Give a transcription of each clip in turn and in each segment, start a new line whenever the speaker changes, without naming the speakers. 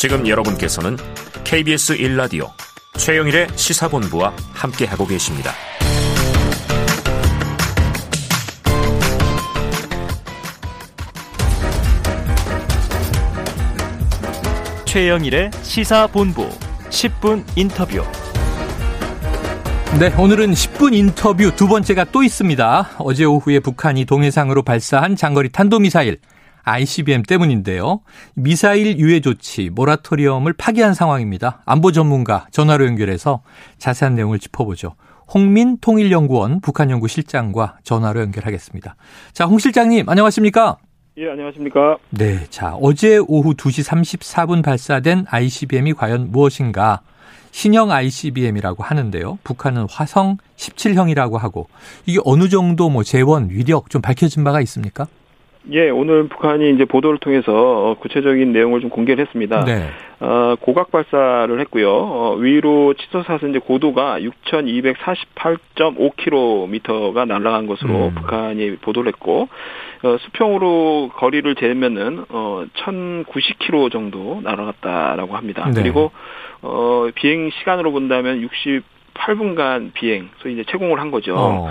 지금 여러분께서는 KBS 1라디오 최영일의 시사본부와 함께하고 계십니다.
최영일의 시사본부 10분 인터뷰.
네, 오늘은 10분 인터뷰 두 번째가 또 있습니다. 어제 오후에 북한이 동해상으로 발사한 장거리 탄도미사일 ICBM 때문인데요. 미사일 유예 조치, 모라토리엄을 파기한 상황입니다. 안보 전문가 전화로 연결해서 자세한 내용을 짚어보죠. 홍민 통일연구원 북한연구 실장과 전화로 연결하겠습니다. 자, 홍 실장님, 안녕하십니까?
예, 안녕하십니까.
네. 자, 어제 오후 2시 34분 발사된 ICBM이 과연 무엇인가? 신형 ICBM이라고 하는데요. 북한은 화성 17형이라고 하고 이게 어느 정도 뭐 재원, 위력 좀 밝혀진 바가 있습니까?
예, 오늘 북한이 이제 보도를 통해서 구체적인 내용을 좀 공개를 했습니다. 네. 어, 고각 발사를 했고요. 어, 위로 치솟아서 이제 고도가 6,248.5km가 날아간 것으로 음. 북한이 보도를 했고, 어, 수평으로 거리를 재면은, 어, 1,090km 정도 날아갔다라고 합니다. 네. 그리고, 어, 비행 시간으로 본다면 68분간 비행, 소위 이제 채공을 한 거죠. 어.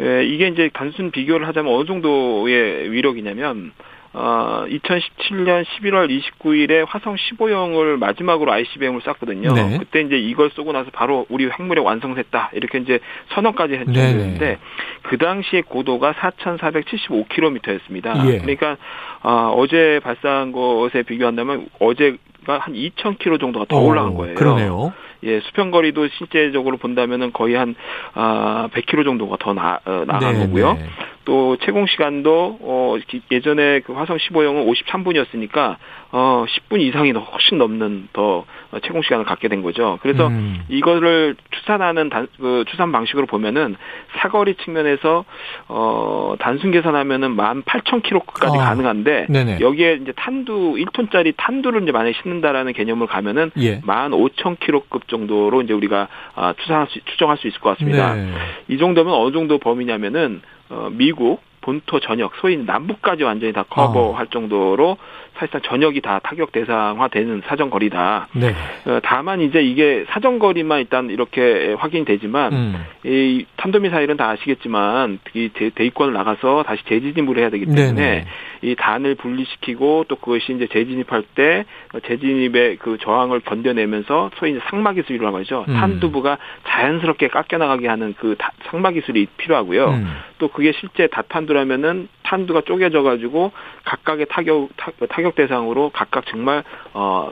예, 이게 이제 단순 비교를 하자면 어느 정도의 위력이냐면 어, 2017년 11월 29일에 화성 15형을 마지막으로 ICBM을 쐈거든요. 네. 그때 이제 이걸 쏘고 나서 바로 우리 핵무력 완성했다. 이렇게 이제 선언까지 했는데 네. 그 당시에 고도가 4,475km였습니다. 예. 그러니까 어, 어제 발사한 것에 비교한다면 어제가 한 2,000km 정도가 더 어, 올라간 거예요.
그러네요.
예, 수평거리도 실제적으로 본다면은 거의 한, 아, 100km 정도가 더 나, 어, 나간 네, 거고요. 네. 또 채공 시간도, 어, 예전에 그 화성 15형은 53분이었으니까, 어, 10분 이상이 훨씬 넘는 더 채공 시간을 갖게 된 거죠. 그래서 음. 이거를 추산하는 단, 그 추산 방식으로 보면은 사거리 측면에서 어 단순 계산하면은 18,000km까지 아. 가능한데 네네. 여기에 이제 탄두 1톤짜리 탄두를 이제 만약에 싣는다라는 개념을 가면은 예. 15,000km급 정도로 이제 우리가 아, 추산할 수, 추정할 수 있을 것 같습니다. 네. 이 정도면 어느 정도 범위냐면은 어 미국 본토 전역, 소위 남북까지 완전히 다 커버할 어. 정도로 사실상 전역이 다 타격 대상화되는 사정거리다. 네. 어, 다만 이제 이게 사정거리만 일단 이렇게 확인이 되지만 음. 이 탄도미사일은 다 아시겠지만 이 대, 입권을 나가서 다시 재진입을 해야 되기 때문에 네네. 이 단을 분리시키고 또 그것이 이제 재진입할 때 재진입의 그 저항을 견뎌내면서 소위 이제 상마 기술이라고 하죠. 음. 탄두부가 자연스럽게 깎여 나가게 하는 그 상마 기술이 필요하고요. 음. 또 그게 실제 다탄두 라면은 탄두가 쪼개져 가지고 각각의 타격 타격 대상으로 각각 정말 어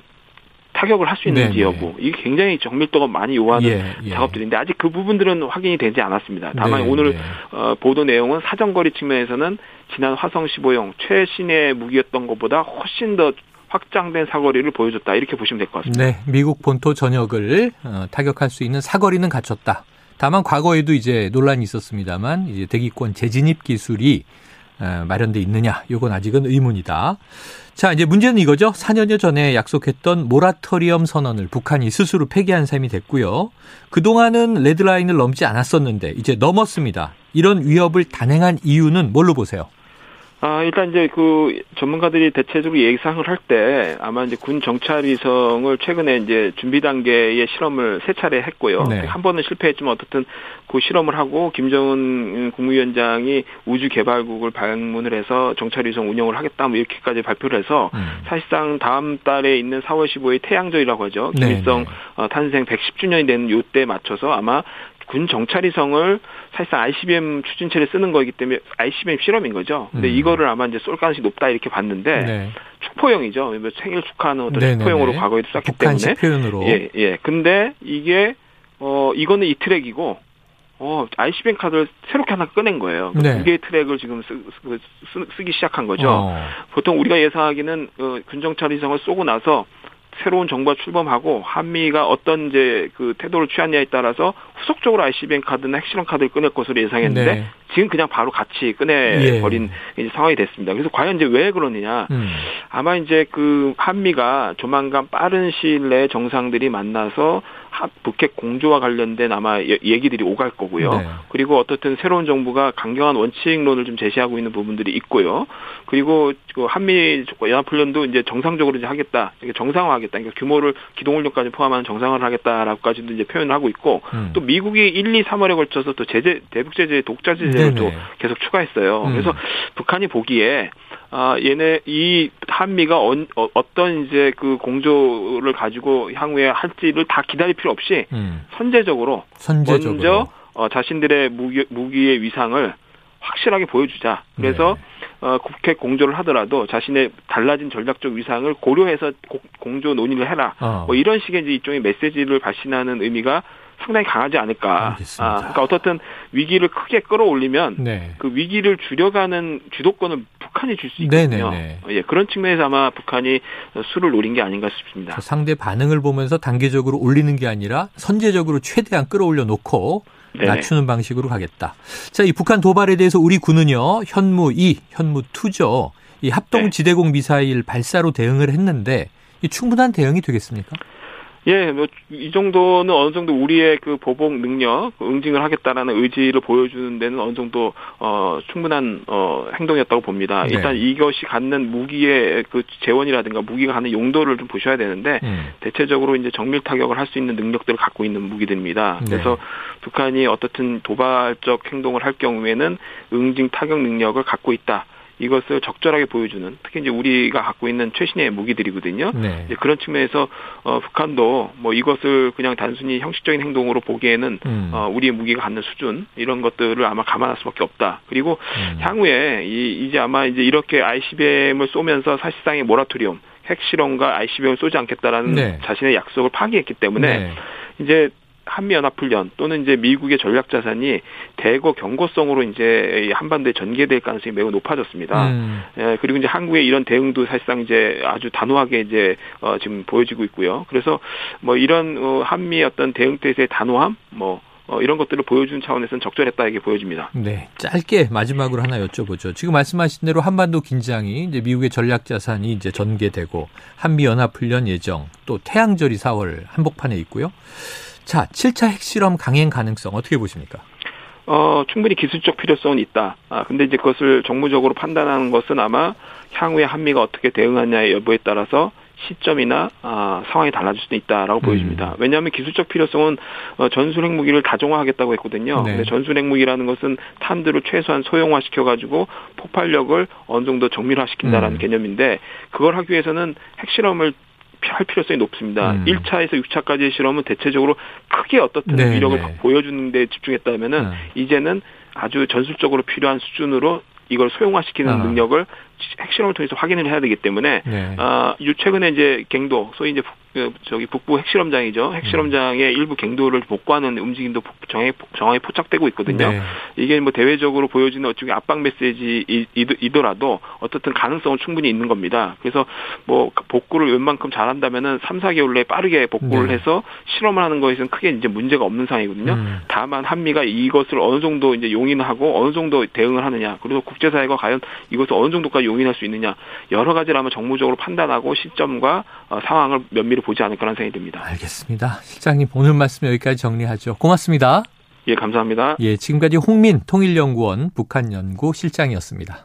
타격을 할 수 있는지 여부 이게 굉장히 정밀도가 많이 요하는 예, 예. 작업들인데 아직 그 부분들은 확인이 되지 않았습니다. 다만 네, 오늘 네. 어, 보도 내용은 사정거리 측면에서는 지난 화성 15형 최신의 무기였던 것보다 훨씬 더 확장된 사거리를 보여줬다 이렇게 보시면 될 것 같습니다.
네, 미국 본토 전역을 어, 타격할 수 있는 사거리는 갖췄다. 다만 과거에도 이제 논란이 있었습니다만 이제 대기권 재진입 기술이 마련돼 있느냐 이건 아직은 의문이다. 자 이제 문제는 이거죠. 4년여 전에 약속했던 모라토리엄 선언을 북한이 스스로 폐기한 셈이 됐고요. 그동안은 레드라인을 넘지 않았었는데 이제 넘었습니다. 이런 위협을 단행한 이유는 뭘로 보세요?
아, 일단 이제 그 전문가들이 대체적으로 예상을 할 때 아마 이제 군 정찰 위성을 최근에 이제 준비 단계의 실험을 세 차례 했고요. 네. 한 번은 실패했지만 어떻든 그 실험을 하고 김정은 국무위원장이 우주개발국을 방문을 해서 정찰 위성 운영을 하겠다 뭐 이렇게까지 발표를 해서 음. 사실상 다음 달에 있는 4월 15일 태양절이라고 하죠. 네, 김일성 네, 네. 탄생 110주년이 되는 요때 맞춰서 아마 군 정찰위성을 사실상 ICBM 추진체를 쓰는 거기 때문에 ICBM 실험인 거죠. 근데 음. 이거를 아마 이제 쏠 가능성이 높다 이렇게 봤는데 네. 축포형이죠. 생일 축하하는 어떤 네네네. 축포형으로 과거에도 쐈기 때문에.
표현으로.
예, 예. 근데 이게 어 이거는 이 트랙이고 어, ICBM 카드를 새롭게 하나 꺼낸 거예요. 네. 두 개의 트랙을 지금 쓰, 쓰, 기 시작한 거죠. 어. 보통 우리가 예상하기는 어, 군정찰 위성을 쏘고 나서 새로운 정부가 출범하고 한미가 어떤 이제 그 태도를 취하냐에 따라서 후속적으로 ICBM 카드나 핵실험 카드를 꺼낼 것으로 예상했는데 네. 지금 그냥 바로 같이 꺼내 버린 예. 상황이 됐습니다. 그래서 과연 이제 왜 그러느냐. 음. 아마 이제 그 한미가 조만간 빠른 시일 내에 정상들이 만나서 북핵 공조와 관련된 아마 얘기들이 오갈 거고요. 네. 그리고 어떻든 새로운 정부가 강경한 원칙론을 좀 제시하고 있는 부분들이 있고요. 그리고 그 한미 연합훈련도 이제 정상적으로 이제 하겠다, 정상화하겠다, 그러니까 규모를 기동훈련까지 포함하는 정상화를 하겠다라고까지도 이제 표현을 하고 있고 음. 또 미국이 1, 2, 3월에 걸쳐서 또 제재 대북 제재 독자 제재를 또 계속 추가했어요. 음. 그래서 북한이 보기에 아, 얘네, 이 한미가 어, 어떤 이제 그 공조를 가지고 향후에 할지를 다 기다릴 필요 없이 음. 선제적으로, 선제적으로, 먼저 어, 자신들의 무기, 무기의 위상을 확실하게 보여주자. 그래서 네. 어, 국회 공조를 하더라도 자신의 달라진 전략적 위상을 고려해서 고, 공조 논의를 해라. 어. 뭐 이런 식의 이제 일종의 메시지를 발신하는 의미가 상당히 강하지 않을까. 알겠습니다. 아, 그러니까 어떻든 위기를 크게 끌어올리면 네. 그 위기를 줄여가는 주도권을 북한이 줄수 있거든요. 네네네. 예, 그런 측면에서 아마 북한이 수를 노린 게 아닌가 싶습니다.
상대 반응을 보면서 단계적으로 올리는 게 아니라 선제적으로 최대한 끌어올려 놓고 네네. 낮추는 방식으로 가겠다. 자, 이 북한 도발에 대해서 우리 군은요, 현무 2, 현무 2죠. 이 합동 지대공 미사일 발사로 대응을 했는데 이 충분한 대응이 되겠습니까?
예, 뭐 이 정도는 어느 정도 우리의 그 보복 능력, 그 응징을 하겠다라는 의지를 보여주는 데는 어느 정도 어 충분한 어 행동이었다고 봅니다. 네. 일단 이것이 갖는 무기의 그 재원이라든가 무기가 갖는 용도를 좀 보셔야 되는데 음. 대체적으로 이제 정밀 타격을 할 수 있는 능력들을 갖고 있는 무기들입니다. 네. 그래서 북한이 어떻든 도발적 행동을 할 경우에는 응징 타격 능력을 갖고 있다. 이것을 적절하게 보여주는 특히 이제 우리가 갖고 있는 최신의 무기들이거든요. 네. 그런 측면에서 어, 북한도 뭐 이것을 그냥 단순히 형식적인 행동으로 보기에는 음. 어, 우리의 무기가 갖는 수준 이런 것들을 아마 감안할 수밖에 없다. 그리고 음. 향후에 이, 이제 아마 이제 이렇게 ICBM을 쏘면서 사실상의 모라토리움 핵실험과 ICBM을 쏘지 않겠다라는 네. 자신의 약속을 파기했기 때문에 네. 이제 한미연합훈련 또는 이제 미국의 전략 자산이 대거 경고성으로 이제 한반도에 전개될 가능성이 매우 높아졌습니다. 음. 예, 그리고 이제 한국의 이런 대응도 사실상 이제 아주 단호하게 이제 어, 지금 보여지고 있고요. 그래서 뭐 이런 어, 한미 어떤 대응 태세의 단호함, 뭐 어, 이런 것들을 보여준 차원에서는 적절했다 이게 보여집니다.
네, 짧게 마지막으로 하나 여쭤보죠. 지금 말씀하신 대로 한반도 긴장이 이제 미국의 전략 자산이 이제 전개되고 한미 연합 훈련 예정, 또 태양절이 4월 한복판에 있고요. 자, 7차 핵실험 강행 가능성 어떻게 보십니까?
어, 충분히 기술적 필요성은 있다. 아, 근데 이제 그것을 정무적으로 판단하는 것은 아마 향후에 한미가 어떻게 대응하냐의 여부에 따라서 시점이나 아, 상황이 달라질 수도 있다라고 음. 보여집니다. 왜냐하면 기술적 필요성은 어, 전술 핵무기를 다종화하겠다고 했거든요. 네. 근데 전술 핵무기라는 것은 탄두를 최소한 소형화 시켜 가지고 폭발력을 어느 정도 정밀화시킨다라는 음. 개념인데 그걸 하기 위해서는 핵실험을 할 필요성이 높습니다. 음. 1차에서 6차까지의 실험은 대체적으로 크게 어떻든 네, 위력을 네. 보여주는 데 집중했다면은 음. 이제는 아주 전술적으로 필요한 수준으로 이걸 소형화시키는 아. 능력을 핵실험을 통해서 확인을 해야 되기 때문에 네. 아 최근에 이제 갱도 소위 이제 그 저기 북부 핵실험장이죠. 핵실험장의 음. 일부 갱도를 복구하는 움직임도 정해 정확히 포착되고 있거든요. 네. 이게 뭐 대외적으로 보여지는 어쩌게 압박 메시지이더라도 어떻든 가능성은 충분히 있는 겁니다. 그래서 뭐 복구를 웬만큼 잘한다면은 3, 4개월 내에 빠르게 복구를 네. 해서 실험을 하는 것에서는 크게 이제 문제가 없는 상황이거든요. 음. 다만 한미가 이것을 어느 정도 이제 용인하고 어느 정도 대응을 하느냐 그리고 국제사회가 과연 이것을 어느 정도까지 용인할 수 있느냐 여러 가지를 아마 정무적으로 판단하고 시점과 어, 상황을 면밀히 보지 않을까라는 생각이 듭니다.
알겠습니다. 실장님 오늘 말씀 여기까지 정리하죠. 고맙습니다.
예, 감사합니다.
예, 지금까지 홍민 통일연구원 북한연구 실장이었습니다.